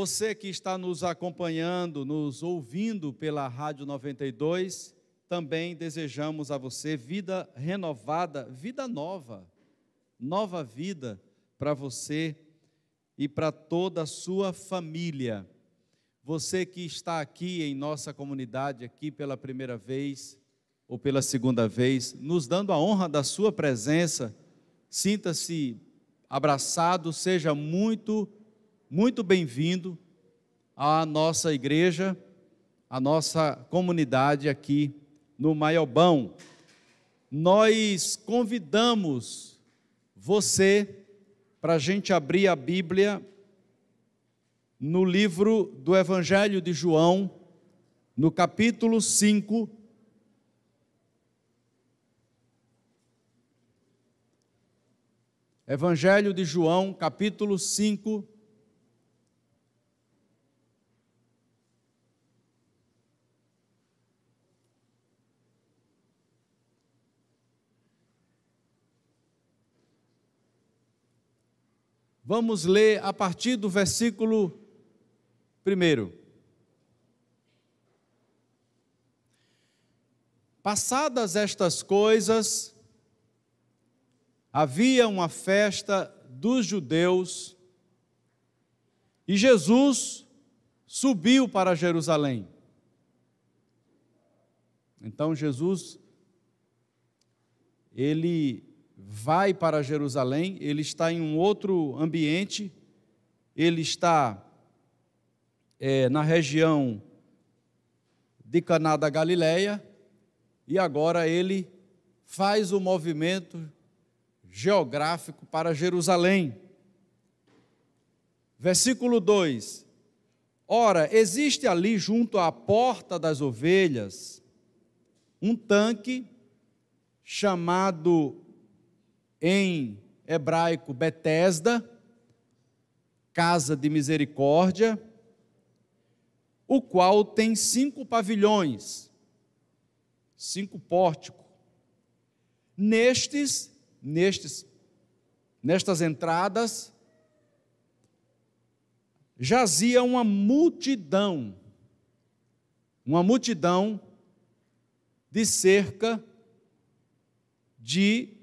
Você que está nos acompanhando, nos ouvindo pela Rádio 92, também desejamos a você vida renovada, vida nova, nova vida para você e para toda a sua família. Você que está aqui em nossa comunidade, aqui pela primeira vez ou pela segunda vez, nos dando a honra da sua presença, sinta-se abraçado, seja muito, muito bem-vindo à nossa igreja, à nossa comunidade aqui no Maiobão. Nós convidamos você para a gente abrir a Bíblia no livro do Evangelho de João, no capítulo 5. Evangelho de João, capítulo 5. Vamos ler a partir do versículo Primeiro, passadas estas coisas, havia uma festa dos judeus e Jesus subiu para Jerusalém. Então Jesus ele vai para Jerusalém, ele está em um outro ambiente, ele está é, na região de Caná da Galileia e agora ele faz o movimento geográfico para Jerusalém. Versículo 2: Ora, existe ali junto à porta das ovelhas um tanque chamado em hebraico Betesda, casa de misericórdia, o qual tem cinco pavilhões, cinco pórticos. Nestes, nestes, nestas entradas, jazia uma multidão, uma multidão de cerca de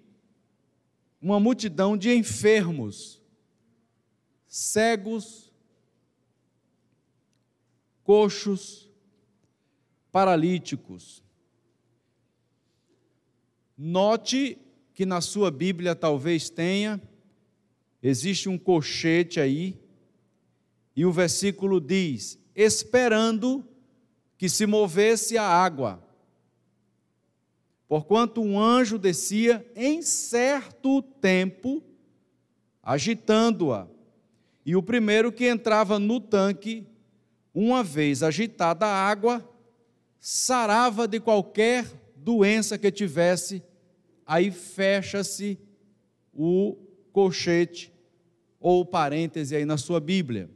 uma multidão de enfermos, cegos, coxos, paralíticos. Note que na sua Bíblia talvez tenha, existe um colchete aí, e o versículo diz: esperando que se movesse a água. Porquanto um anjo descia em certo tempo, agitando-a, e o primeiro que entrava no tanque uma vez agitada a água, sarava de qualquer doença que tivesse, aí fecha-se o colchete ou parêntese aí na sua Bíblia.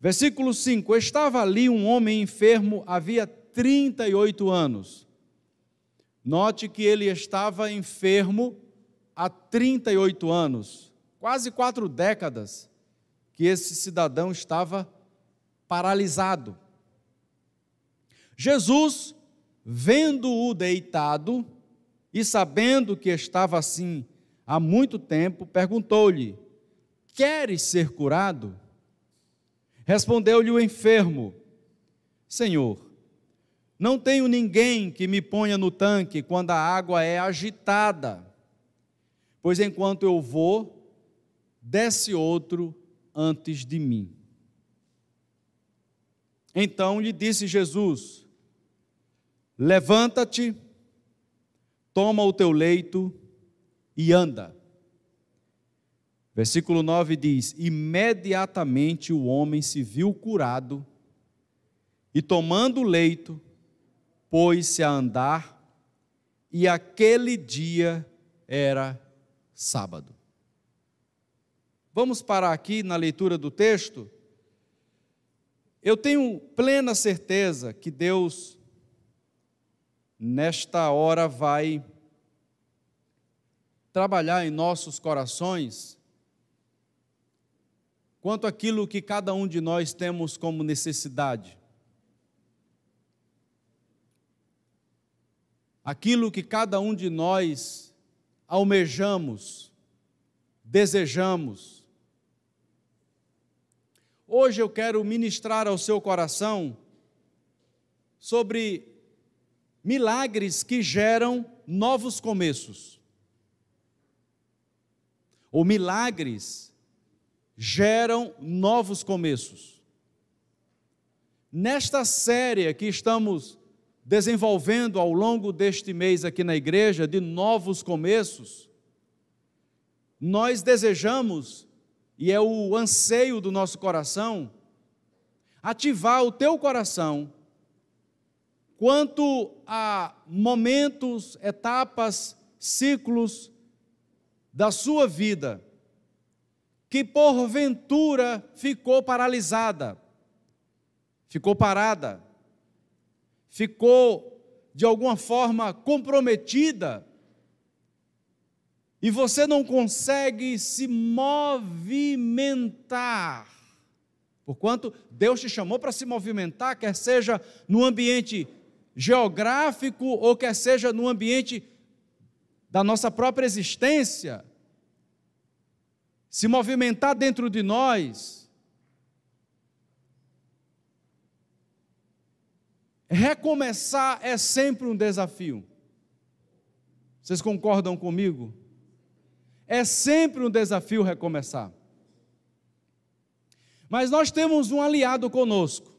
Versículo 5: Estava ali um homem enfermo havia 38 anos. Note que ele estava enfermo há 38 anos, quase quatro décadas que esse cidadão estava paralisado. Jesus, vendo-o deitado e sabendo que estava assim há muito tempo, perguntou-lhe: Queres ser curado? Respondeu-lhe o enfermo: Senhor, não tenho ninguém que me ponha no tanque quando a água é agitada, pois enquanto eu vou, desce outro antes de mim. Então lhe disse Jesus: Levanta-te, toma o teu leito e anda. Versículo 9 diz: Imediatamente o homem se viu curado e, tomando o leito, pôs-se a andar, e aquele dia era sábado. Vamos parar aqui na leitura do texto eu tenho plena certeza que Deus, nesta hora, vai trabalhar em nossos corações quanto aquilo que cada um de nós temos como necessidade. Aquilo que cada um de nós almejamos, desejamos. Hoje eu quero ministrar ao seu coração sobre milagres que geram novos começos. Ou milagres geram novos começos. Nesta série que estamos desenvolvendo ao longo deste mês aqui na igreja, de novos começos, nós desejamos, e é o anseio do nosso coração, ativar o teu coração quanto a momentos, etapas, ciclos da sua vida que porventura ficou paralisada, ficou parada, ficou de alguma forma comprometida, e você não consegue se movimentar. Porquanto Deus te chamou para se movimentar, quer seja no ambiente geográfico ou quer seja no ambiente da nossa própria existência, se movimentar dentro de nós, recomeçar é sempre um desafio. Vocês concordam comigo? É sempre um desafio recomeçar. Mas nós temos um aliado conosco.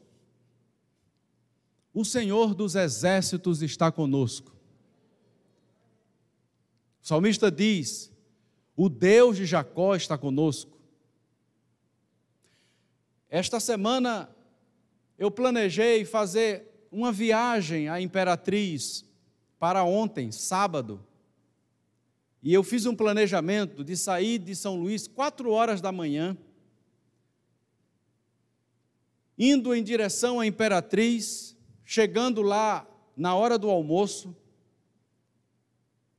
O Senhor dos exércitos está conosco. O salmista diz: O Deus de Jacó está conosco. Esta semana eu planejei fazer uma viagem à Imperatriz para ontem, sábado. E eu fiz um planejamento de sair de São Luís quatro horas da manhã, indo em direção à Imperatriz, chegando lá na hora do almoço,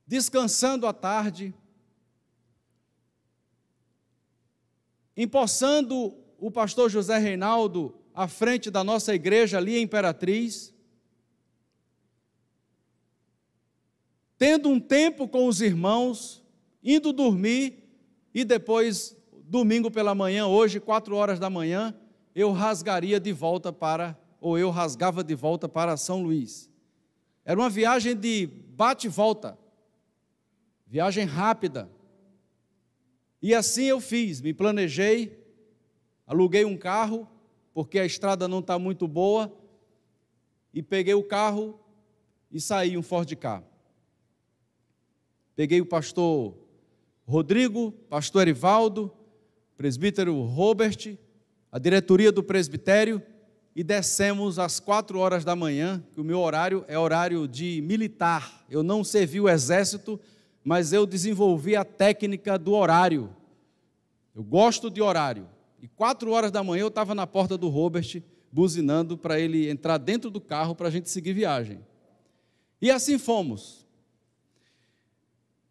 descansando à tarde, empossando o pastor José Reinaldo à frente da nossa igreja ali em Imperatriz, tendo um tempo com os irmãos, indo dormir e depois, domingo pela manhã, hoje, quatro horas da manhã, eu rasgaria de volta para ou eu rasgava de volta para São Luís. Era uma viagem de bate volta, viagem rápida. E assim eu fiz, me planejei, aluguei um carro, porque a estrada não está muito boa, e peguei o carro e saí um Ford K. Peguei o pastor Rodrigo, pastor Erivaldo, presbítero Robert, a diretoria do presbitério, e descemos às quatro horas da manhã, que o meu horário é horário de militar. Eu não servi o exército, mas eu desenvolvi a técnica do horário. Eu gosto de horário. E quatro horas da manhã eu estava na porta do Robert, buzinando para ele entrar dentro do carro para a gente seguir viagem. E assim fomos.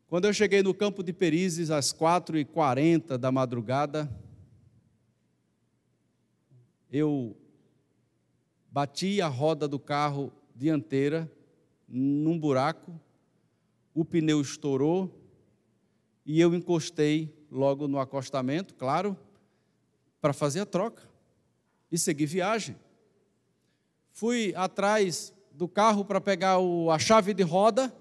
Quando eu cheguei no campo de Perizes às quatro e quarenta da madrugada, eu bati a roda do carro dianteira num buraco, o pneu estourou e eu encostei logo no acostamento, claro, para fazer a troca e seguir viagem. Fui atrás do carro para pegar o, a chave de roda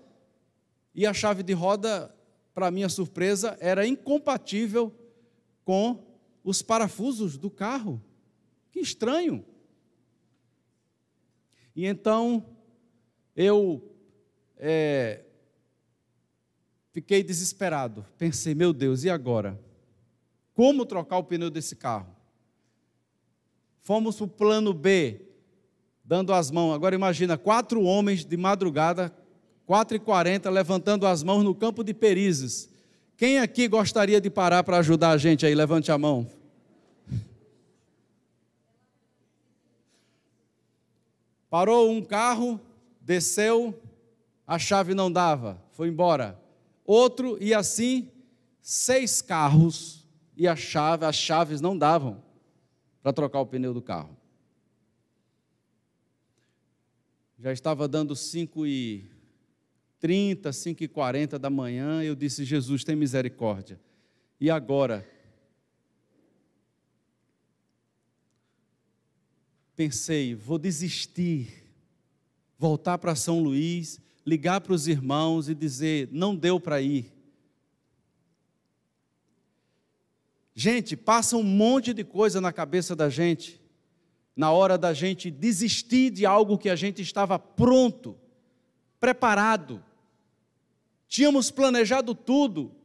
e a chave de roda, para minha surpresa, era incompatível com os parafusos do carro. Que estranho. E então eu é, fiquei desesperado. Pensei, meu Deus, e agora? Como trocar o pneu desse carro? Fomos para o plano B, dando as mãos. Agora imagina, quatro homens de madrugada, 4 e 40 levantando as mãos no campo de Perizes. Quem aqui gostaria de parar para ajudar a gente aí? Levante a mão. Parou um carro, desceu, a chave não dava, foi embora. Outro, e assim, seis carros, e a chave, as chaves não davam. para trocar o pneu do carro. Já estava dando 5 e 30, 5 e 40 da manhã, eu disse, Jesus, tem misericórdia. E agora? Pensei, vou desistir, voltar para São Luís, ligar para os irmãos e dizer, não deu para ir. Gente, passa um monte de coisa na cabeça da gente na hora da gente desistir de algo que a gente estava pronto, preparado. Tínhamos planejado tudo.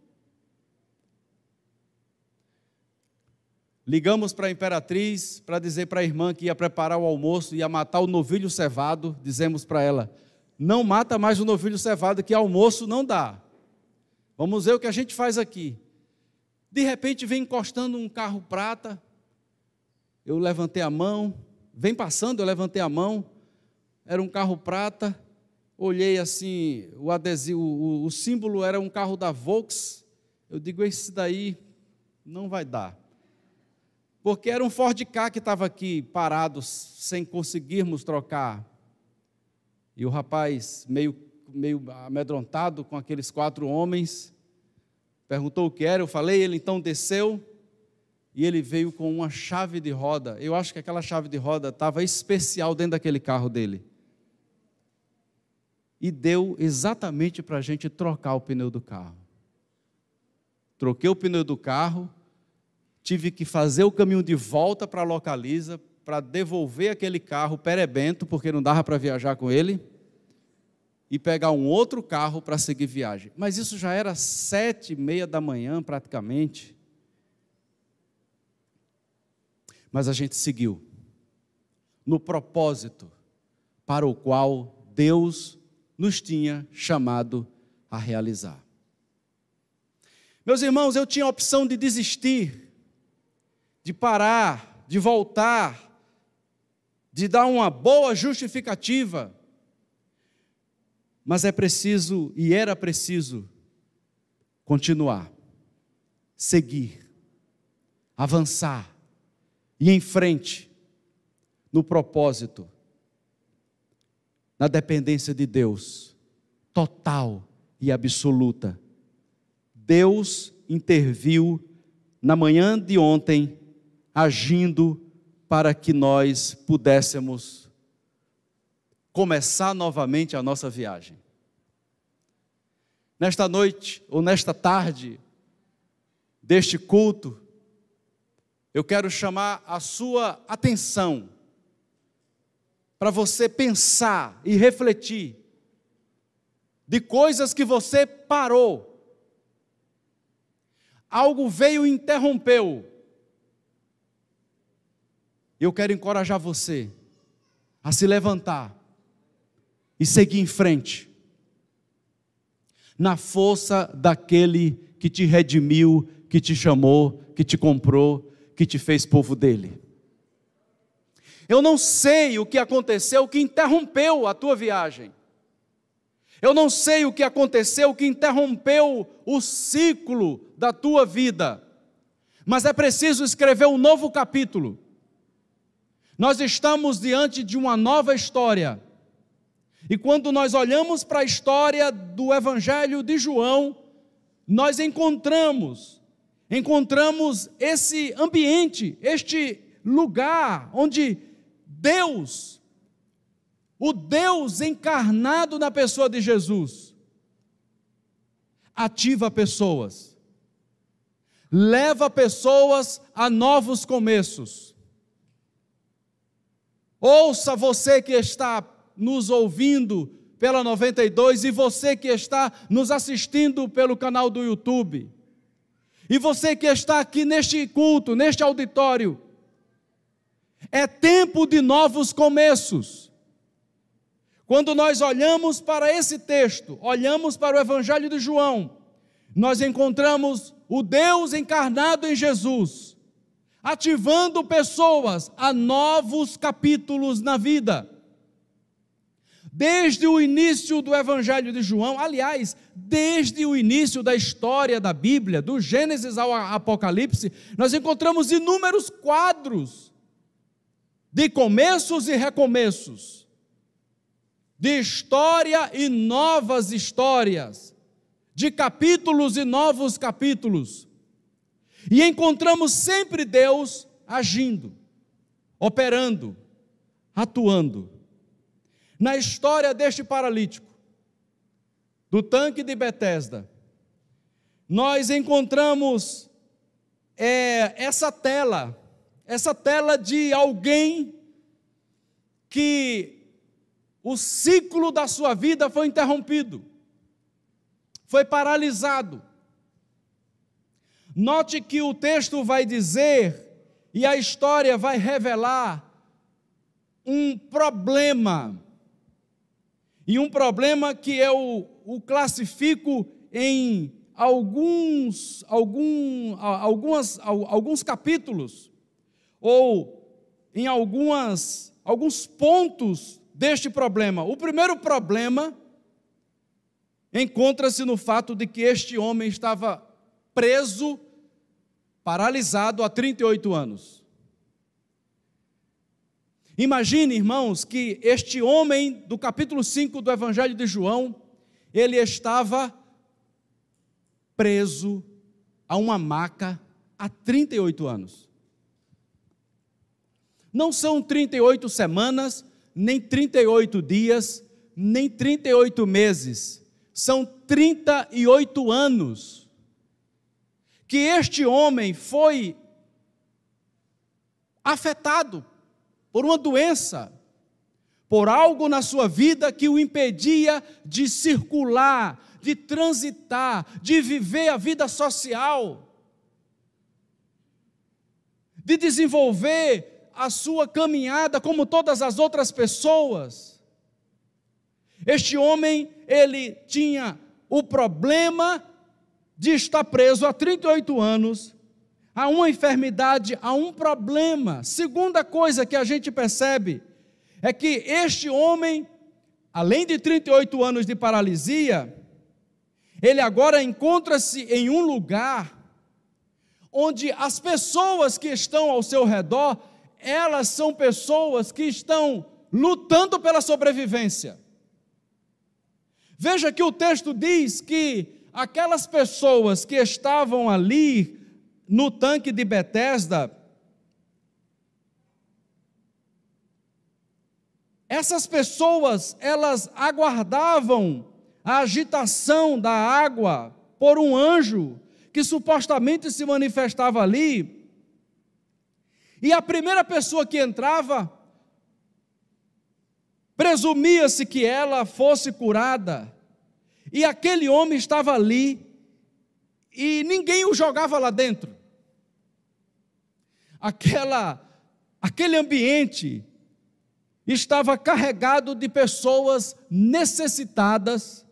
Ligamos para a imperatriz para dizer para a irmã que ia preparar o almoço, ia matar o novilho cevado. Dizemos para ela: não mata mais o novilho cevado, que almoço não dá. Vamos ver o que a gente faz aqui. De repente vem encostando um carro prata, eu levantei a mão, vem passando, eu levantei a mão, era um carro prata, olhei assim, o adesivo, o, o símbolo era um carro da Volks, eu digo, esse daí não vai dar. Porque era um Ford K que estava aqui parado, sem conseguirmos trocar. E o rapaz, meio, meio amedrontado com aqueles quatro homens, perguntou o que era, eu falei, ele então desceu, e ele veio com uma chave de roda. Eu acho que aquela chave de roda estava especial dentro daquele carro dele. E deu exatamente para a gente trocar o pneu do carro. Troquei o pneu do carro, tive que fazer o caminho de volta para a localiza, para devolver aquele carro perebento, porque não dava para viajar com ele, e pegar um outro carro para seguir viagem. Mas isso já era sete e meia da manhã, praticamente. mas a gente seguiu no propósito para o qual Deus nos tinha chamado a realizar. Meus irmãos, eu tinha a opção de desistir, de parar, de voltar, de dar uma boa justificativa, mas é preciso e era preciso continuar, seguir, avançar, e em frente, no propósito, na dependência de Deus, total e absoluta. Deus interviu na manhã de ontem, agindo para que nós pudéssemos começar novamente a nossa viagem. Nesta noite, ou nesta tarde, deste culto, eu quero chamar a sua atenção para você pensar e refletir de coisas que você parou. Algo veio e interrompeu. Eu quero encorajar você a se levantar e seguir em frente, na força daquele que te redimiu, que te chamou, que te comprou que te fez povo dele. Eu não sei o que aconteceu que interrompeu a tua viagem. Eu não sei o que aconteceu que interrompeu o ciclo da tua vida. Mas é preciso escrever um novo capítulo. Nós estamos diante de uma nova história. E quando nós olhamos para a história do Evangelho de João, nós encontramos encontramos esse ambiente, este lugar onde Deus, o Deus encarnado na pessoa de Jesus, ativa pessoas, leva pessoas a novos começos. Ouça você que está nos ouvindo pela 92 e você que está nos assistindo pelo canal do YouTube. E você que está aqui neste culto, neste auditório, é tempo de novos começos. Quando nós olhamos para esse texto, olhamos para o Evangelho de João, nós encontramos o Deus encarnado em Jesus, ativando pessoas a novos capítulos na vida. Desde o início do Evangelho de João, aliás, desde o início da história da Bíblia, do Gênesis ao Apocalipse, nós encontramos inúmeros quadros de começos e recomeços, de história e novas histórias, de capítulos e novos capítulos. E encontramos sempre Deus agindo, operando, atuando. Na história deste paralítico, do tanque de Betesda, nós encontramos é, essa tela, essa tela de alguém que o ciclo da sua vida foi interrompido, foi paralisado. Note que o texto vai dizer e a história vai revelar um problema, e um problema que eu o classifico em alguns, algum, algumas, alguns capítulos, ou em algumas, alguns pontos deste problema. O primeiro problema encontra-se no fato de que este homem estava preso, paralisado há 38 anos. Imagine, irmãos, que este homem do capítulo 5 do Evangelho de João, ele estava preso a uma maca há 38 anos. Não são 38 semanas, nem 38 dias, nem 38 meses, são 38 anos que este homem foi afetado por uma doença, por algo na sua vida que o impedia de circular, de transitar, de viver a vida social, de desenvolver a sua caminhada como todas as outras pessoas. Este homem, ele tinha o problema de estar preso há 38 anos a uma enfermidade, a um problema. Segunda coisa que a gente percebe é que este homem, além de 38 anos de paralisia, ele agora encontra-se em um lugar onde as pessoas que estão ao seu redor, elas são pessoas que estão lutando pela sobrevivência. Veja que o texto diz que aquelas pessoas que estavam ali no tanque de Betesda, essas pessoas, elas aguardavam a agitação da água por um anjo que supostamente se manifestava ali. E a primeira pessoa que entrava, presumia-se que ela fosse curada. E aquele homem estava ali e ninguém o jogava lá dentro. Aquela aquele ambiente estava carregado de pessoas necessitadas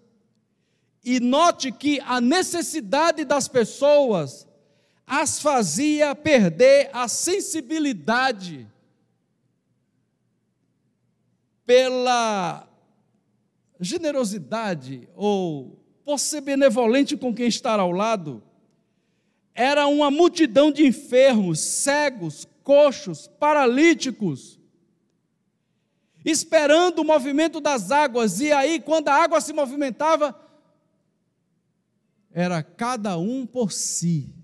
e note que a necessidade das pessoas as fazia perder a sensibilidade pela generosidade ou por ser benevolente com quem está ao lado. Era uma multidão de enfermos, cegos, coxos, paralíticos, esperando o movimento das águas, e aí, quando a água se movimentava, era cada um por si.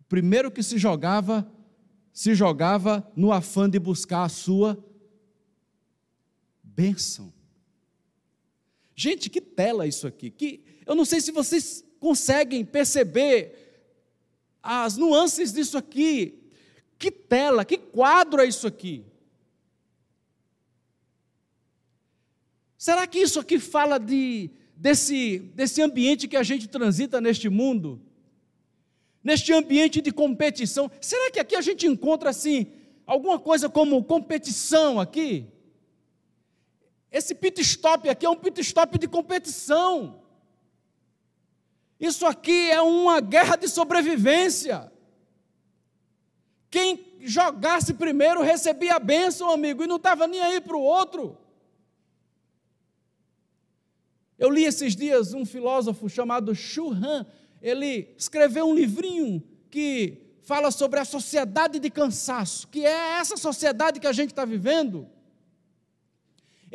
O primeiro que se jogava, se jogava no afã de buscar a sua bênção. Gente, que tela isso aqui. Que, eu não sei se vocês conseguem perceber as nuances disso aqui. Que tela, que quadro é isso aqui? Será que isso aqui fala de, desse, desse ambiente que a gente transita neste mundo? Neste ambiente de competição? Será que aqui a gente encontra assim alguma coisa como competição aqui? Esse pit stop aqui é um pit stop de competição. Isso aqui é uma guerra de sobrevivência. Quem jogasse primeiro recebia a bênção, amigo, e não estava nem aí para o outro. Eu li esses dias um filósofo chamado Xu Han, ele escreveu um livrinho que fala sobre a sociedade de cansaço, que é essa sociedade que a gente está vivendo.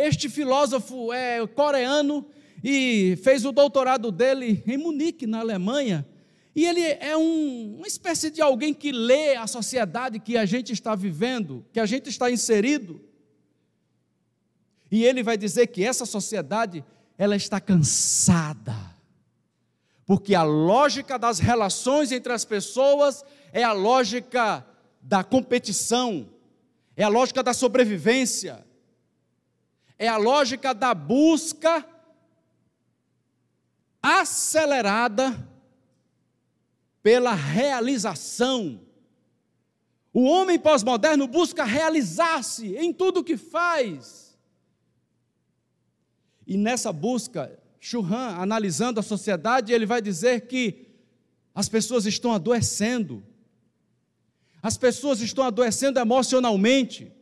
Este filósofo é coreano e fez o doutorado dele em Munique, na Alemanha. E ele é um, uma espécie de alguém que lê a sociedade que a gente está vivendo, que a gente está inserido. E ele vai dizer que essa sociedade, ela está cansada. Porque a lógica das relações entre as pessoas é a lógica da competição, é a lógica da sobrevivência, é a lógica da busca acelerada pela realização. O homem pós-moderno busca realizar-se em tudo que faz. E nessa busca, Churran, analisando a sociedade, ele vai dizer que as pessoas estão adoecendo. As pessoas estão adoecendo emocionalmente.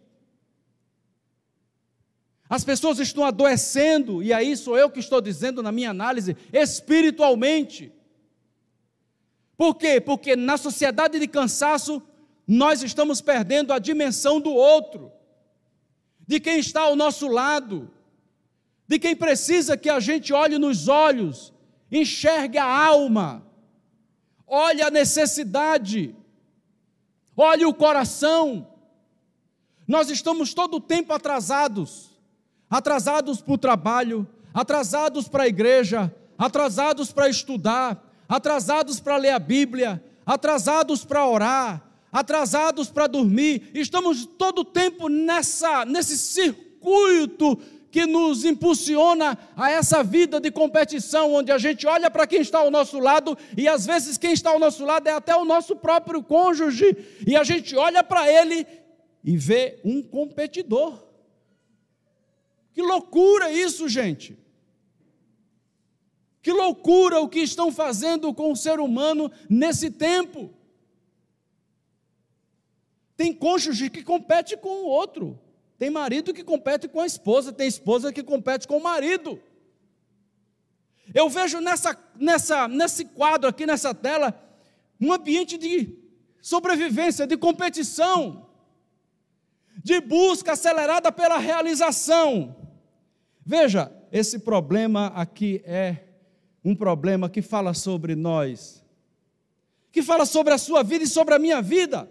As pessoas estão adoecendo, e aí sou eu que estou dizendo na minha análise, espiritualmente. Por quê? Porque na sociedade de cansaço, nós estamos perdendo a dimensão do outro, de quem está ao nosso lado, de quem precisa que a gente olhe nos olhos, enxergue a alma, olhe a necessidade, olhe o coração. Nós estamos todo o tempo atrasados, atrasados para o trabalho, atrasados para a igreja, atrasados para estudar, atrasados para ler a Bíblia, atrasados para orar, atrasados para dormir. Estamos todo o tempo nessa nesse circuito que nos impulsiona a essa vida de competição, onde a gente olha para quem está ao nosso lado e às vezes quem está ao nosso lado é até o nosso próprio cônjuge, e a gente olha para ele e vê um competidor. Que loucura isso, gente! Que loucura o que estão fazendo com o ser humano nesse tempo. Tem cônjuge que compete com o outro. Tem marido que compete com a esposa, tem esposa que compete com o marido. Eu vejo nessa, nessa, nesse quadro aqui, nessa tela, um ambiente de sobrevivência, de competição, de busca acelerada pela realização. Veja, esse problema aqui é um problema que fala sobre nós, que fala sobre a sua vida e sobre a minha vida.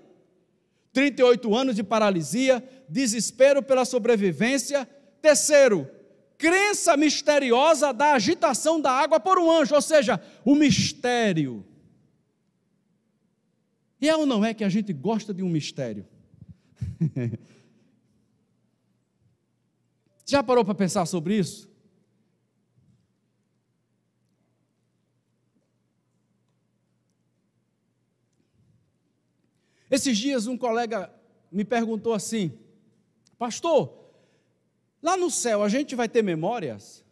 38 anos de paralisia, desespero pela sobrevivência. Terceiro, crença misteriosa da agitação da água por um anjo, ou seja, o mistério. E é ou não é que a gente gosta de um mistério? Já parou para pensar sobre isso? Esses dias um colega me perguntou assim: Pastor, lá no céu a gente vai ter memórias?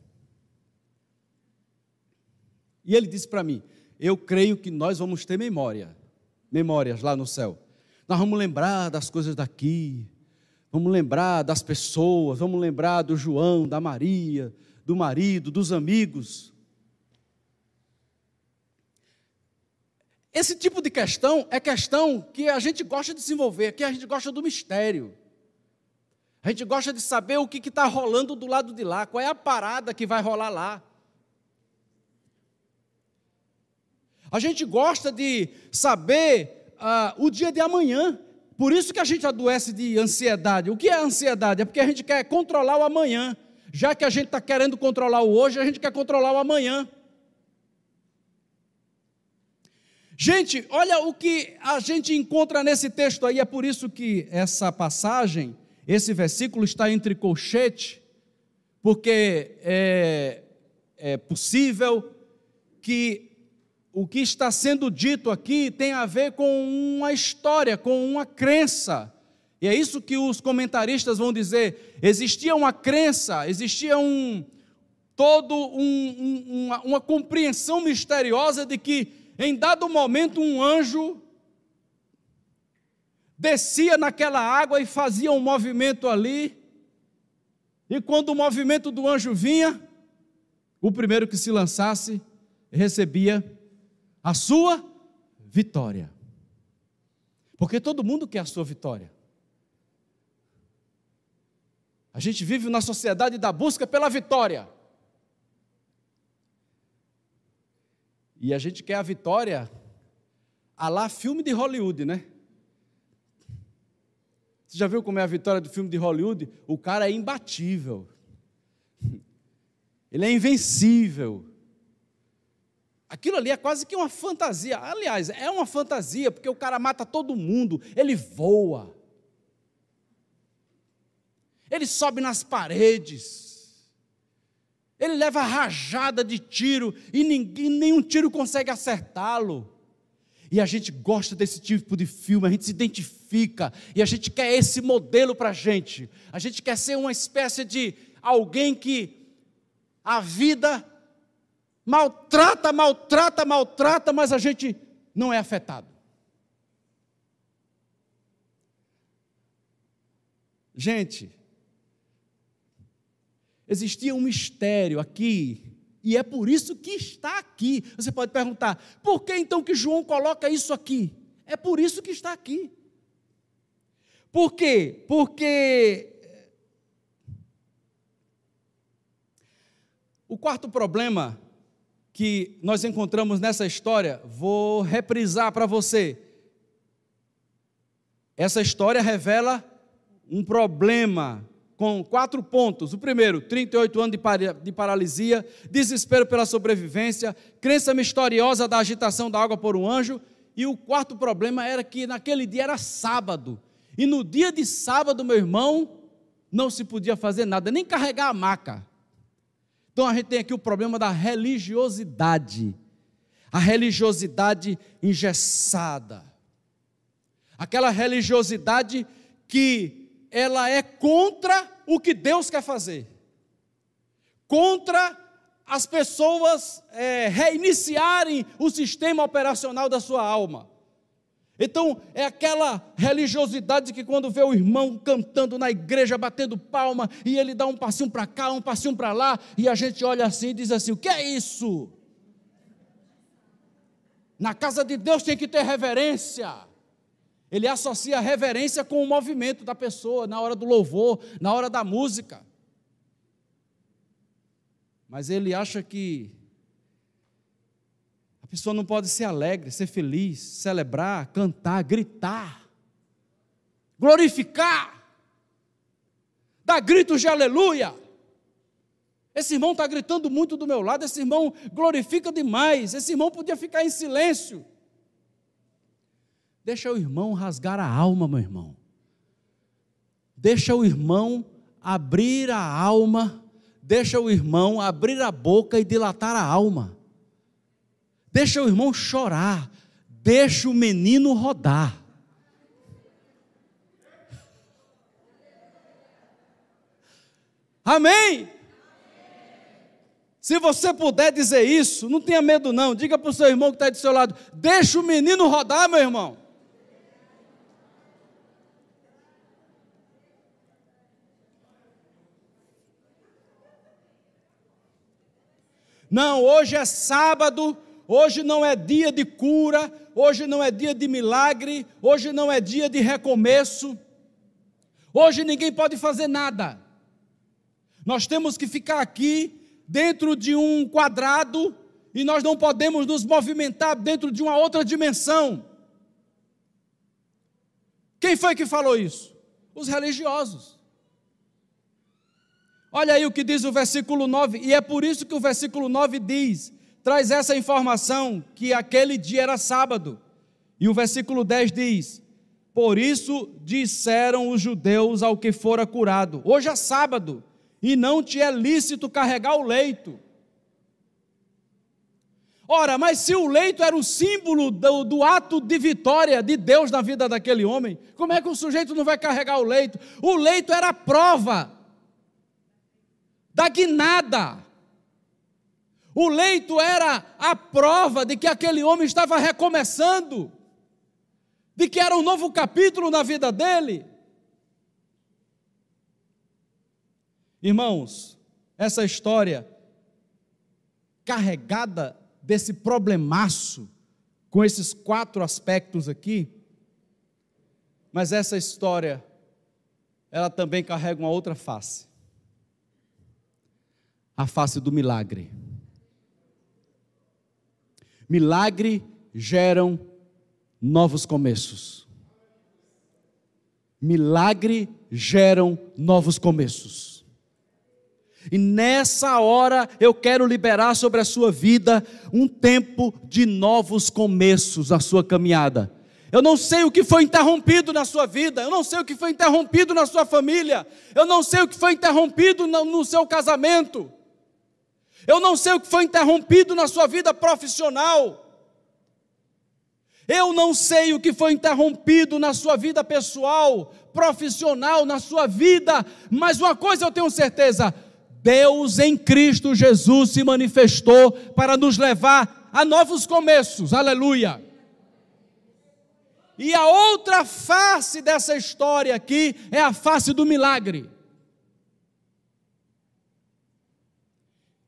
E ele disse para mim: Eu creio que nós vamos ter memória, memórias lá no céu. Nós vamos lembrar das coisas daqui, vamos lembrar das pessoas, vamos lembrar do João, da Maria, do marido, dos amigos. Esse tipo de questão é questão que a gente gosta de desenvolver, que a gente gosta do mistério. A gente gosta de saber o que está rolando do lado de lá, qual é a parada que vai rolar lá. A gente gosta de saber uh, o dia de amanhã. Por isso que a gente adoece de ansiedade. O que é ansiedade? É porque a gente quer controlar o amanhã. Já que a gente está querendo controlar o hoje, a gente quer controlar o amanhã. Gente, olha o que a gente encontra nesse texto aí, é por isso que essa passagem, esse versículo está entre colchete, porque é, é possível que o que está sendo dito aqui tem a ver com uma história, com uma crença. E é isso que os comentaristas vão dizer. Existia uma crença, existia um todo um, um, uma, uma compreensão misteriosa de que em dado momento, um anjo descia naquela água e fazia um movimento ali. E quando o movimento do anjo vinha, o primeiro que se lançasse recebia a sua vitória. Porque todo mundo quer a sua vitória. A gente vive na sociedade da busca pela vitória. E a gente quer a vitória a lá filme de Hollywood, né? Você já viu como é a vitória do filme de Hollywood? O cara é imbatível. Ele é invencível. Aquilo ali é quase que uma fantasia. Aliás, é uma fantasia, porque o cara mata todo mundo, ele voa. Ele sobe nas paredes. Ele leva rajada de tiro e ninguém, nenhum tiro consegue acertá-lo. E a gente gosta desse tipo de filme, a gente se identifica e a gente quer esse modelo para a gente. A gente quer ser uma espécie de alguém que a vida maltrata, maltrata, maltrata, mas a gente não é afetado. Gente, existia um mistério aqui, e é por isso que está aqui. Você pode perguntar, por que então que João coloca isso aqui? É por isso que está aqui. Por quê? Porque o quarto problema que nós encontramos nessa história, vou reprisar para você. Essa história revela um problema com quatro pontos. O primeiro, 38 anos de paralisia, desespero pela sobrevivência, crença misteriosa da agitação da água por um anjo. E o quarto problema era que naquele dia era sábado. E no dia de sábado, meu irmão, não se podia fazer nada, nem carregar a maca. Então a gente tem aqui o problema da religiosidade. A religiosidade engessada. Aquela religiosidade que ela é contra o que Deus quer fazer. Contra as pessoas é, reiniciarem o sistema operacional da sua alma. Então, é aquela religiosidade que quando vê o irmão cantando na igreja, batendo palma, e ele dá um passinho para cá, um passinho para lá, e a gente olha assim e diz assim: o que é isso? Na casa de Deus tem que ter reverência. Ele associa a reverência com o movimento da pessoa, na hora do louvor, na hora da música. Mas ele acha que pessoa não pode ser alegre, ser feliz, celebrar, cantar, gritar, glorificar, dar gritos de aleluia. Esse irmão está gritando muito do meu lado, esse irmão glorifica demais, esse irmão podia ficar em silêncio. Deixa o irmão rasgar a alma, meu irmão. Deixa o irmão abrir a alma, deixa o irmão abrir a boca e dilatar a alma. Deixa o irmão chorar, deixa o menino rodar. Amém? Se você puder dizer isso, não tenha medo não, diga para o seu irmão que está do seu lado, deixa o menino rodar, meu irmão. Não, hoje é sábado, Hoje não é dia de cura, hoje não é dia de milagre, hoje não é dia de recomeço. Hoje ninguém pode fazer nada. Nós temos que ficar aqui dentro de um quadrado e nós não podemos nos movimentar dentro de uma outra dimensão. Quem foi que falou isso? Os religiosos. Olha aí o que diz o versículo 9, e é por isso que o versículo 9 diz: traz essa informação que aquele dia era sábado. E o versículo 10 diz: Por isso disseram os judeus ao que fora curado: Hoje é sábado, e não te é lícito carregar o leito. Ora, mas se o leito era o símbolo do, do, ato de vitória de Deus na vida daquele homem, como é que o sujeito não vai carregar o leito? O leito era a prova da guinada, o leito era a prova de que aquele homem estava recomeçando, de que era um novo capítulo na vida dele. Irmãos, essa história carregada desse problemaço, com esses quatro aspectos aqui, Mas essa história, ela também carrega uma outra face a face do milagre. Milagre geram novos começos. Milagre geram novos começos. E nessa hora eu quero liberar sobre a sua vida um tempo de novos começos na sua caminhada. Eu não sei o que foi interrompido na sua vida, eu não sei o que foi interrompido na sua família, eu não sei o que foi interrompido no, no seu casamento, eu não sei o que foi interrompido na sua vida profissional. Eu não sei o que foi interrompido na sua vida pessoal, profissional, na sua vida, mas uma coisa eu tenho certeza: Deus em Cristo Jesus se manifestou para nos levar a novos começos, aleluia. E a outra face dessa história aqui é a face do milagre.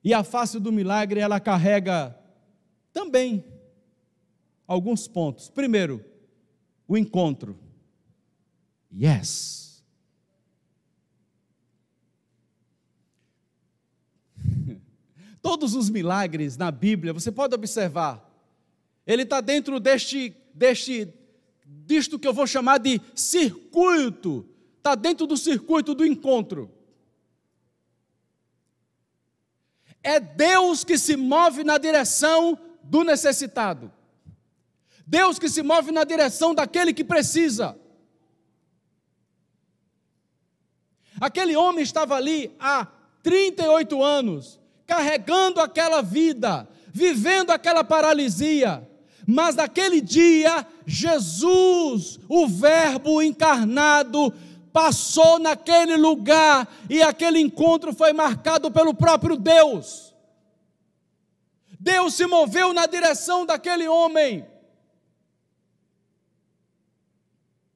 E a face do milagre, ela carrega também alguns pontos. Primeiro, o encontro. Yes. Todos os milagres na Bíblia, você pode observar, ele está dentro deste, deste, disto que eu vou chamar de circuito, está dentro do circuito do encontro. É Deus que se move na direção do necessitado. Deus que se move na direção daquele que precisa. Aquele homem estava ali há 38 anos, carregando aquela vida, vivendo aquela paralisia. Mas naquele dia, Jesus, o Verbo encarnado, passou naquele lugar e aquele encontro foi marcado pelo próprio Deus. Deus se moveu na direção daquele homem.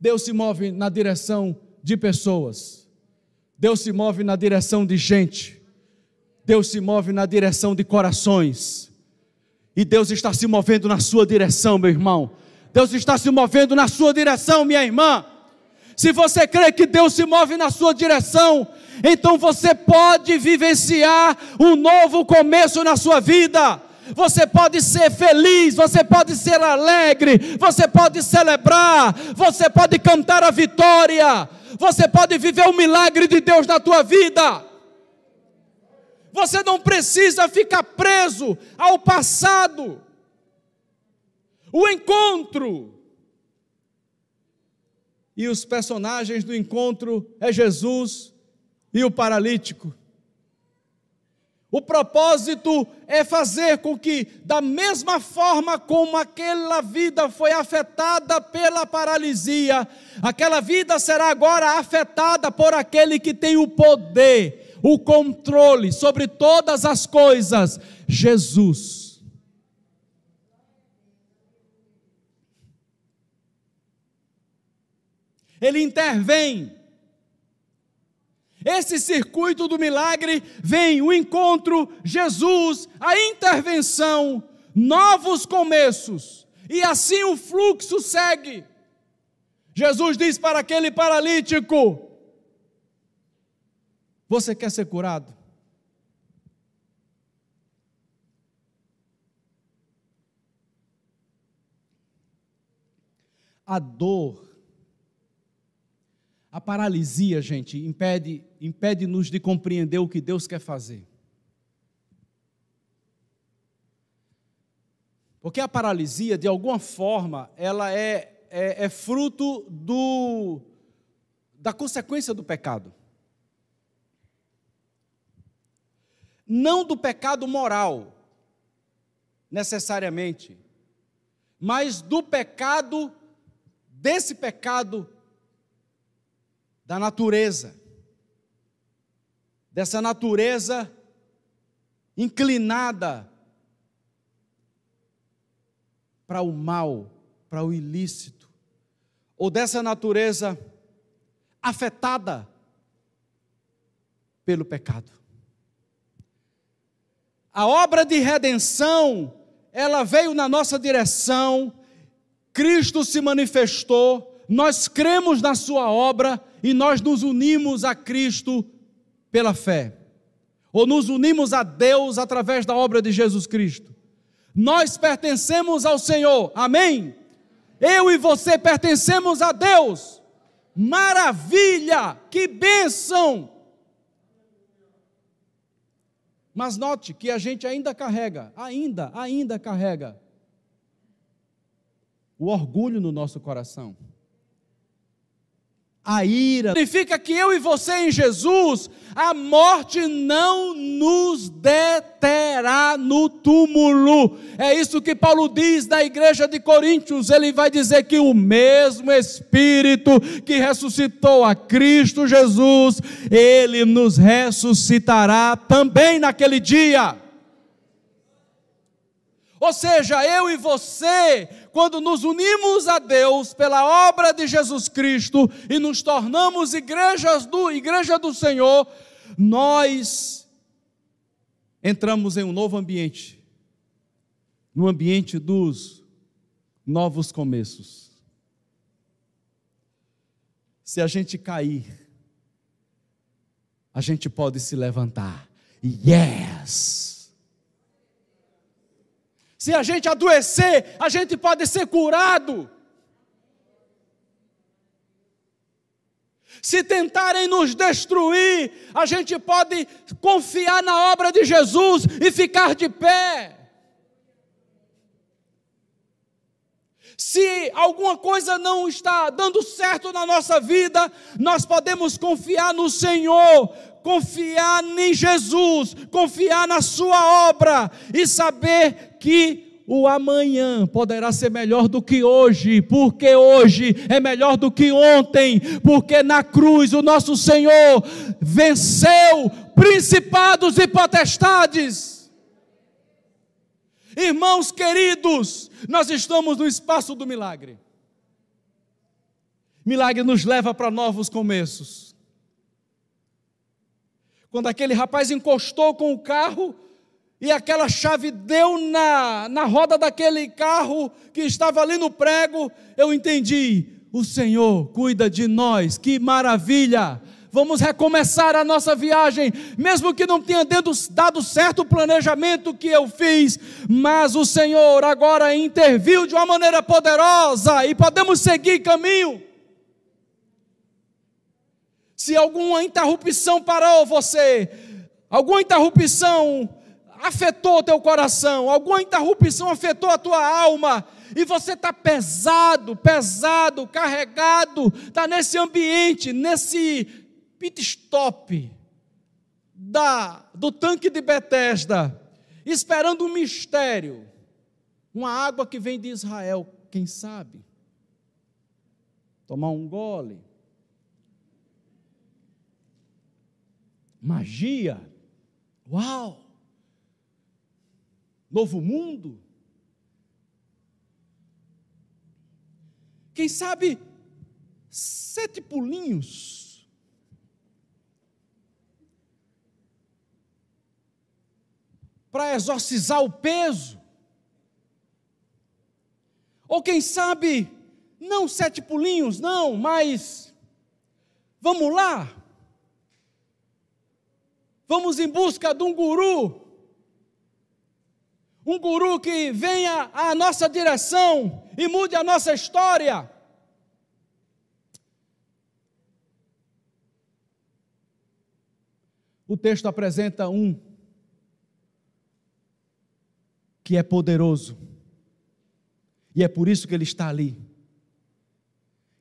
Deus se move na direção de pessoas. Deus se move na direção de gente. Deus se move na direção de corações. E Deus está se movendo na sua direção, meu irmão. Deus está se movendo na sua direção, minha irmã. Se você crê que Deus se move na sua direção, então você pode vivenciar um novo começo na sua vida. Você pode ser feliz, você pode ser alegre, você pode celebrar, você pode cantar a vitória, você pode viver o milagre de Deus na tua vida. Você não precisa ficar preso ao passado. O encontro e os personagens do encontro é Jesus e o paralítico. O propósito é fazer com que, da mesma forma como aquela vida foi afetada pela paralisia, aquela vida será agora afetada por aquele que tem o poder, o controle sobre todas as coisas, Jesus. Ele intervém. Esse circuito do milagre vem o encontro, Jesus, a intervenção, novos começos, e assim o fluxo segue. Jesus diz para aquele paralítico: Você quer ser curado? A dor a paralisia, gente, impede, impede-nos de compreender o que Deus quer fazer. Porque a paralisia, de alguma forma, ela é, é, é fruto do, da consequência do pecado. Não do pecado moral, necessariamente, mas do pecado, desse pecado da natureza, dessa natureza inclinada para o mal, para o ilícito, ou dessa natureza afetada pelo pecado. A obra de redenção, ela veio na nossa direção, Cristo se manifestou, nós cremos na Sua obra e nós nos unimos a Cristo pela fé, ou nos unimos a Deus através da obra de Jesus Cristo. Nós pertencemos ao Senhor, amém? Eu e você pertencemos a Deus. Maravilha, que bênção! Mas note que a gente ainda carrega, ainda, ainda carrega o orgulho no nosso coração a ira. Significa que eu e você em Jesus, a morte não nos deterá no túmulo. É isso que Paulo diz da igreja de Coríntios. Ele vai dizer que o mesmo Espírito que ressuscitou a Cristo Jesus, ele nos ressuscitará também naquele dia. Ou seja, eu e você, quando nos unimos a Deus pela obra de Jesus Cristo e nos tornamos igrejas do, igreja do Senhor, nós entramos em um novo ambiente, no ambiente dos novos começos. Se a gente cair, a gente pode se levantar. Yes! Se a gente adoecer, a gente pode ser curado. Se tentarem nos destruir, a gente pode confiar na obra de Jesus e ficar de pé. Se alguma coisa não está dando certo na nossa vida, nós podemos confiar no Senhor, confiar em Jesus, confiar na Sua obra e saber que o amanhã poderá ser melhor do que hoje, porque hoje é melhor do que ontem, porque na cruz o nosso Senhor venceu principados e potestades. Irmãos queridos, nós estamos no espaço do milagre. Milagre nos leva para novos começos. Quando aquele rapaz encostou com o carro e aquela chave deu na, na roda daquele carro que estava ali no prego, eu entendi: o Senhor cuida de nós, que maravilha! Vamos recomeçar a nossa viagem, mesmo que não tenha dado certo o planejamento que eu fiz, mas o Senhor agora interviu de uma maneira poderosa e podemos seguir caminho. Se alguma interrupção parou você, alguma interrupção afetou o teu coração, alguma interrupção afetou a tua alma, e você está pesado, pesado, carregado, está nesse ambiente, nesse pit stop da, do tanque de Betesda, esperando um mistério, uma água que vem de Israel, quem sabe? Tomar um gole magia. Uau! Novo mundo. Quem sabe sete pulinhos. Para exorcizar o peso. Ou quem sabe, não sete pulinhos, não, mas vamos lá, Vamos em busca de um guru. Um guru que venha à nossa direção e mude a nossa história. O texto apresenta um que é poderoso, e é por isso que ele está ali.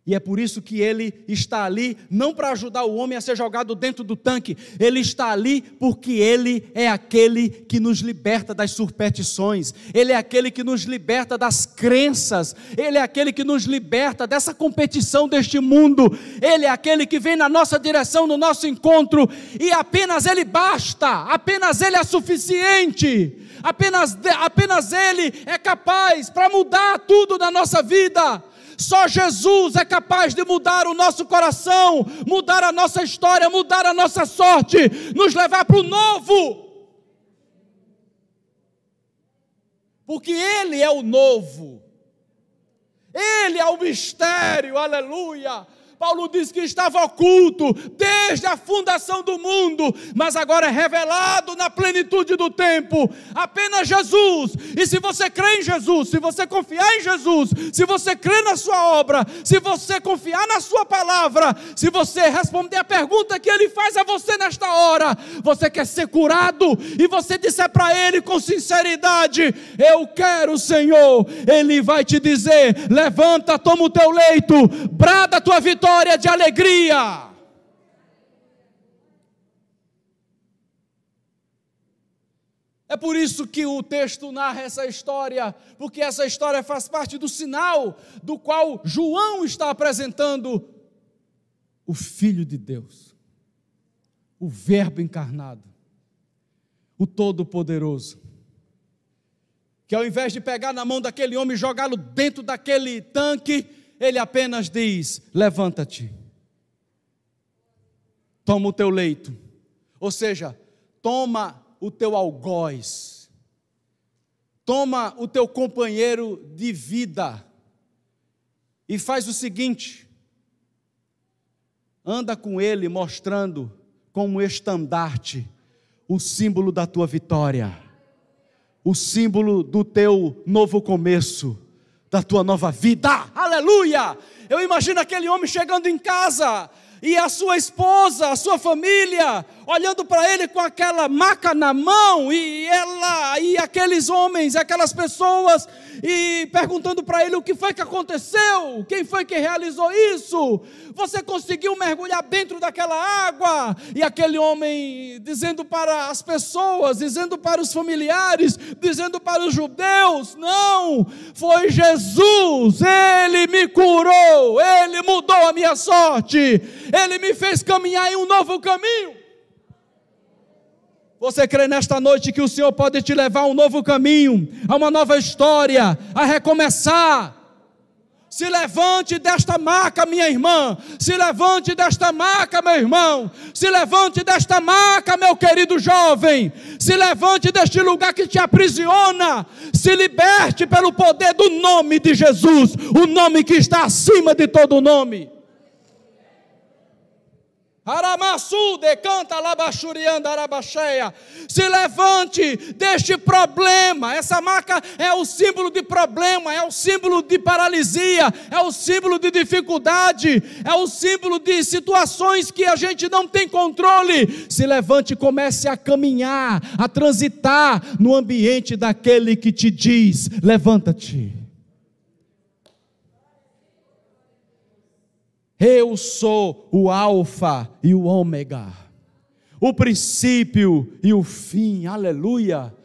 E é por isso que ele está ali, não para ajudar o homem a ser jogado dentro do tanque, ele está ali porque ele é aquele que nos liberta das superstições, ele é aquele que nos liberta das crenças, ele é aquele que nos liberta dessa competição deste mundo, ele é aquele que vem na nossa direção, no nosso encontro, e apenas ele basta, apenas ele é suficiente, apenas, apenas ele é capaz para mudar tudo na nossa vida. Só Jesus é capaz de mudar o nosso coração, mudar a nossa história, mudar a nossa sorte, nos levar para o novo. Porque Ele é o novo. Ele é o mistério, aleluia. Paulo diz que estava oculto desde a fundação do mundo, mas agora é revelado na plenitude do tempo. Apenas Jesus. E se você crê em Jesus, se você confiar em Jesus, se você crê na sua obra, se você confiar na sua palavra, se você responder a pergunta que ele faz a você nesta hora, você quer ser curado e você disser para ele com sinceridade: Eu quero, Senhor. Ele vai te dizer: Levanta, toma o teu leito, brada a tua vitória história de alegria. É por isso que o texto narra essa história, porque essa história faz parte do sinal do qual João está apresentando o Filho de Deus, o Verbo encarnado, o Todo-Poderoso. Que ao invés de pegar na mão daquele homem e jogá-lo dentro daquele tanque, ele apenas diz: levanta-te, toma o teu leito, ou seja, toma o teu algoz, toma o teu companheiro de vida. E faz o seguinte: anda com ele mostrando como estandarte o símbolo da tua vitória, o símbolo do teu novo começo da tua nova vida. Aleluia! Eu imagino aquele homem chegando em casa e a sua esposa, a sua família, olhando para ele com aquela maca na mão, e ela, e aqueles homens, aquelas pessoas, e perguntando para ele o que foi que aconteceu, quem foi que realizou isso, você conseguiu mergulhar dentro daquela água, e aquele homem dizendo para as pessoas, dizendo para os familiares, dizendo para os judeus: não, foi Jesus, ele me curou, ele mudou a minha sorte, ele me fez caminhar em um novo caminho. Você crê nesta noite que o Senhor pode te levar a um novo caminho, a uma nova história, a recomeçar? Se levante desta maca, minha irmã. Se levante desta maca, meu irmão. Se levante desta maca, meu querido jovem. Se levante deste lugar que te aprisiona. Se liberte pelo poder do nome de Jesus, o nome que está acima de todo nome. Aramassu decanta labachurianda arabacheia. Se levante deste problema. Essa marca é o símbolo de problema, é o símbolo de paralisia, é o símbolo de dificuldade, é o símbolo de situações que a gente não tem controle. Se levante e comece a caminhar, a transitar no ambiente daquele que te diz: levanta-te. Eu sou o Alfa e o Ômega, o princípio e o fim, aleluia.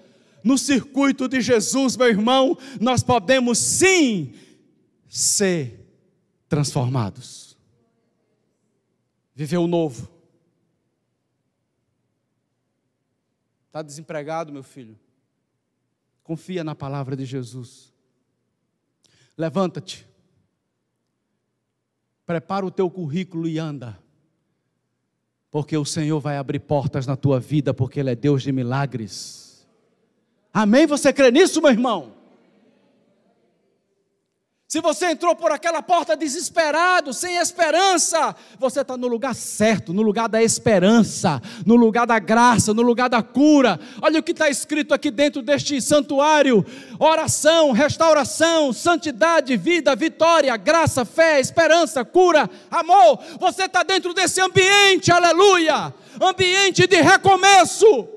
No circuito de Jesus, meu irmão, nós podemos sim ser transformados. Viver o novo. Está desempregado, meu filho? Confia na palavra de Jesus. Levanta-te prepara o teu currículo e anda. Porque o Senhor vai abrir portas na tua vida, porque Ele é Deus de milagres. Amém? Você crê nisso, meu irmão? Se você entrou por aquela porta desesperado, sem esperança, você está no lugar certo, no lugar da esperança, no lugar da graça, no lugar da cura. Olha o que está escrito aqui dentro deste santuário: oração, restauração, santidade, vida, vitória, graça, fé, esperança, cura, amor. Você está dentro desse ambiente, aleluia ambiente de recomeço.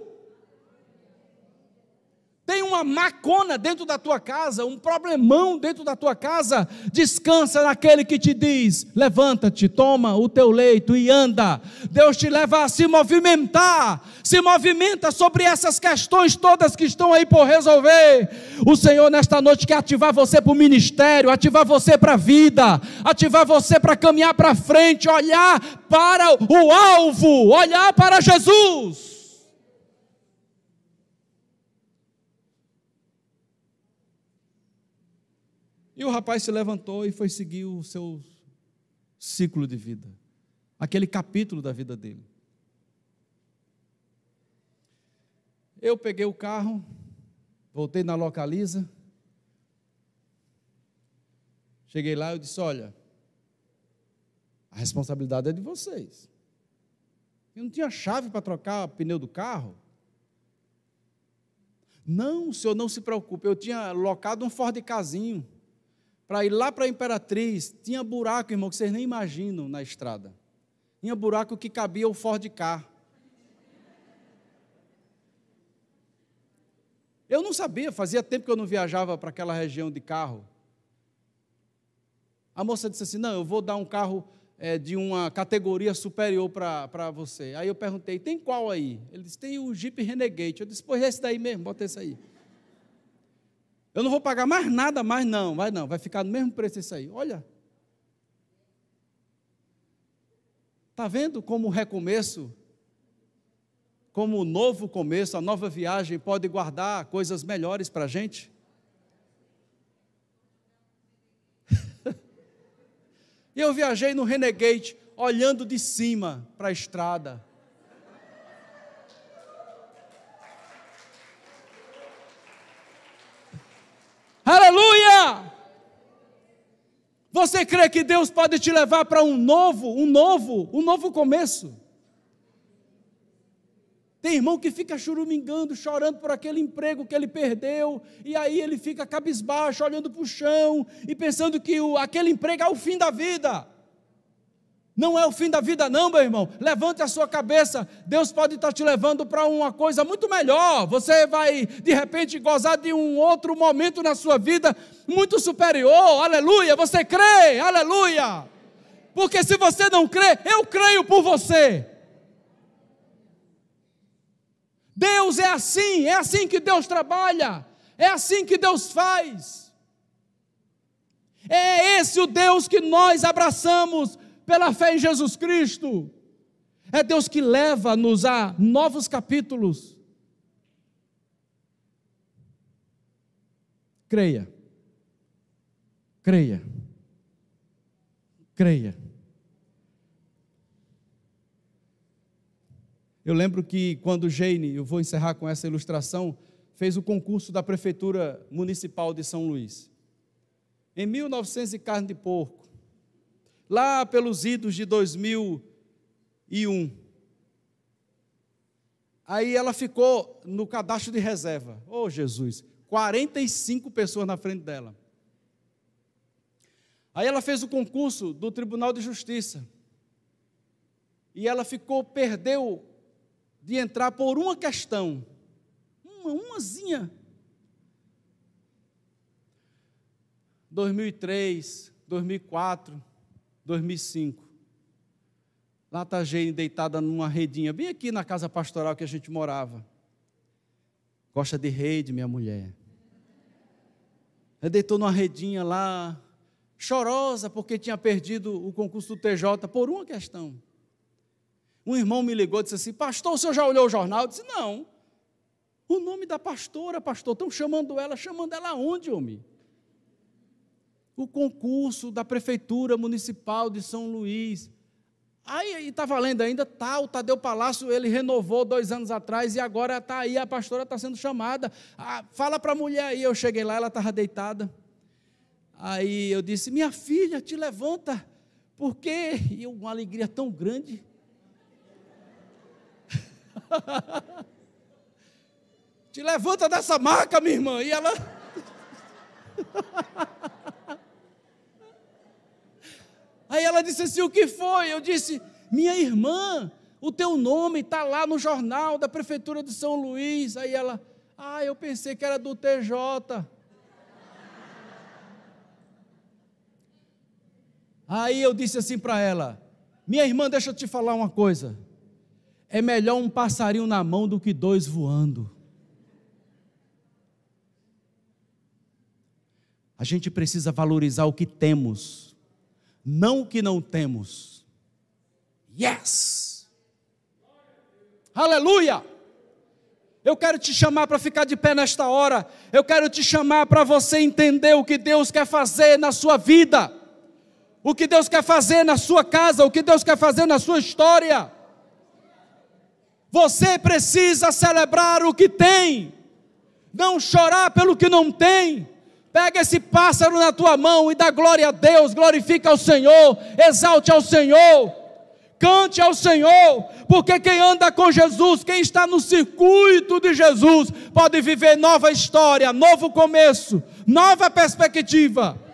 Tem uma macona dentro da tua casa, um problemão dentro da tua casa, descansa naquele que te diz: levanta-te, toma o teu leito e anda. Deus te leva a se movimentar, se movimenta sobre essas questões todas que estão aí por resolver. O Senhor, nesta noite, quer ativar você para o ministério, ativar você para a vida, ativar você para caminhar para frente, olhar para o alvo, olhar para Jesus. E o rapaz se levantou e foi seguir o seu ciclo de vida, aquele capítulo da vida dele. Eu peguei o carro, voltei na localiza, Cheguei lá e disse: Olha, a responsabilidade é de vocês. Eu não tinha chave para trocar o pneu do carro. Não, senhor, não se preocupe. Eu tinha locado um Ford Casinho para ir lá para a Imperatriz. Tinha buraco, irmão, que vocês nem imaginam na estrada. Tinha buraco que cabia o Ford Car. Eu não sabia, fazia tempo que eu não viajava para aquela região de carro. A moça disse assim: Não, eu vou dar um carro é, de uma categoria superior para você. Aí eu perguntei: Tem qual aí? Ele disse: Tem o Jeep Renegade. Eu disse: Pois esse daí mesmo, bota esse aí. Eu não vou pagar mais nada mais, não. Vai não, vai ficar no mesmo preço esse aí. Olha. Está vendo como o recomeço, como o novo começo, a nova viagem pode guardar coisas melhores para a gente? Eu viajei no Renegade, olhando de cima para a estrada. Aleluia! Você crê que Deus pode te levar para um novo, um novo, um novo começo? Tem irmão que fica churumingando, chorando por aquele emprego que ele perdeu, e aí ele fica cabisbaixo, olhando para o chão e pensando que o, aquele emprego é o fim da vida. Não é o fim da vida, não, meu irmão. Levante a sua cabeça. Deus pode estar te levando para uma coisa muito melhor. Você vai, de repente, gozar de um outro momento na sua vida muito superior. Aleluia. Você crê? Aleluia. Porque se você não crê, eu creio por você. Deus é assim, é assim que Deus trabalha, é assim que Deus faz. É esse o Deus que nós abraçamos pela fé em Jesus Cristo. É Deus que leva-nos a novos capítulos. Creia. Creia. Creia. Eu lembro que quando Jane, eu vou encerrar com essa ilustração, fez o concurso da Prefeitura Municipal de São Luís. Em 1900 e carne de porco, lá pelos idos de 2001. Aí ela ficou no cadastro de reserva. Oh, Jesus, 45 pessoas na frente dela. Aí ela fez o concurso do Tribunal de Justiça. E ela ficou, perdeu de entrar por uma questão, uma, umazinha. 2003, 2004, 2005. Lá está a Jane deitada numa redinha, bem aqui na casa pastoral que a gente morava. Gosta de rede, minha mulher. Ela deitou numa redinha lá, chorosa, porque tinha perdido o concurso do TJ por uma questão. Um irmão me ligou e disse assim: Pastor, o senhor já olhou o jornal? Eu disse: Não. O nome da pastora, pastor, estão chamando ela, chamando ela onde, homem? O concurso da Prefeitura Municipal de São Luís. Aí está valendo ainda, tá, o Tadeu Palácio, ele renovou dois anos atrás e agora está aí, a pastora está sendo chamada. Ah, fala para a mulher aí, eu cheguei lá, ela estava deitada. Aí eu disse, minha filha, te levanta, porque e uma alegria tão grande. Te levanta dessa marca, minha irmã. E ela. Aí ela disse assim: O que foi? Eu disse: Minha irmã, o teu nome está lá no jornal da Prefeitura de São Luís. Aí ela: Ah, eu pensei que era do TJ. Aí eu disse assim para ela: Minha irmã, deixa eu te falar uma coisa. É melhor um passarinho na mão do que dois voando. A gente precisa valorizar o que temos, não o que não temos. Yes! Aleluia! Eu quero te chamar para ficar de pé nesta hora. Eu quero te chamar para você entender o que Deus quer fazer na sua vida, o que Deus quer fazer na sua casa, o que Deus quer fazer na sua história. Você precisa celebrar o que tem, não chorar pelo que não tem, Pega esse pássaro na tua mão e dá glória a Deus, glorifica ao Senhor, exalte ao Senhor, cante ao Senhor, porque quem anda com Jesus, quem está no circuito de Jesus, pode viver nova história, novo começo, nova perspectiva.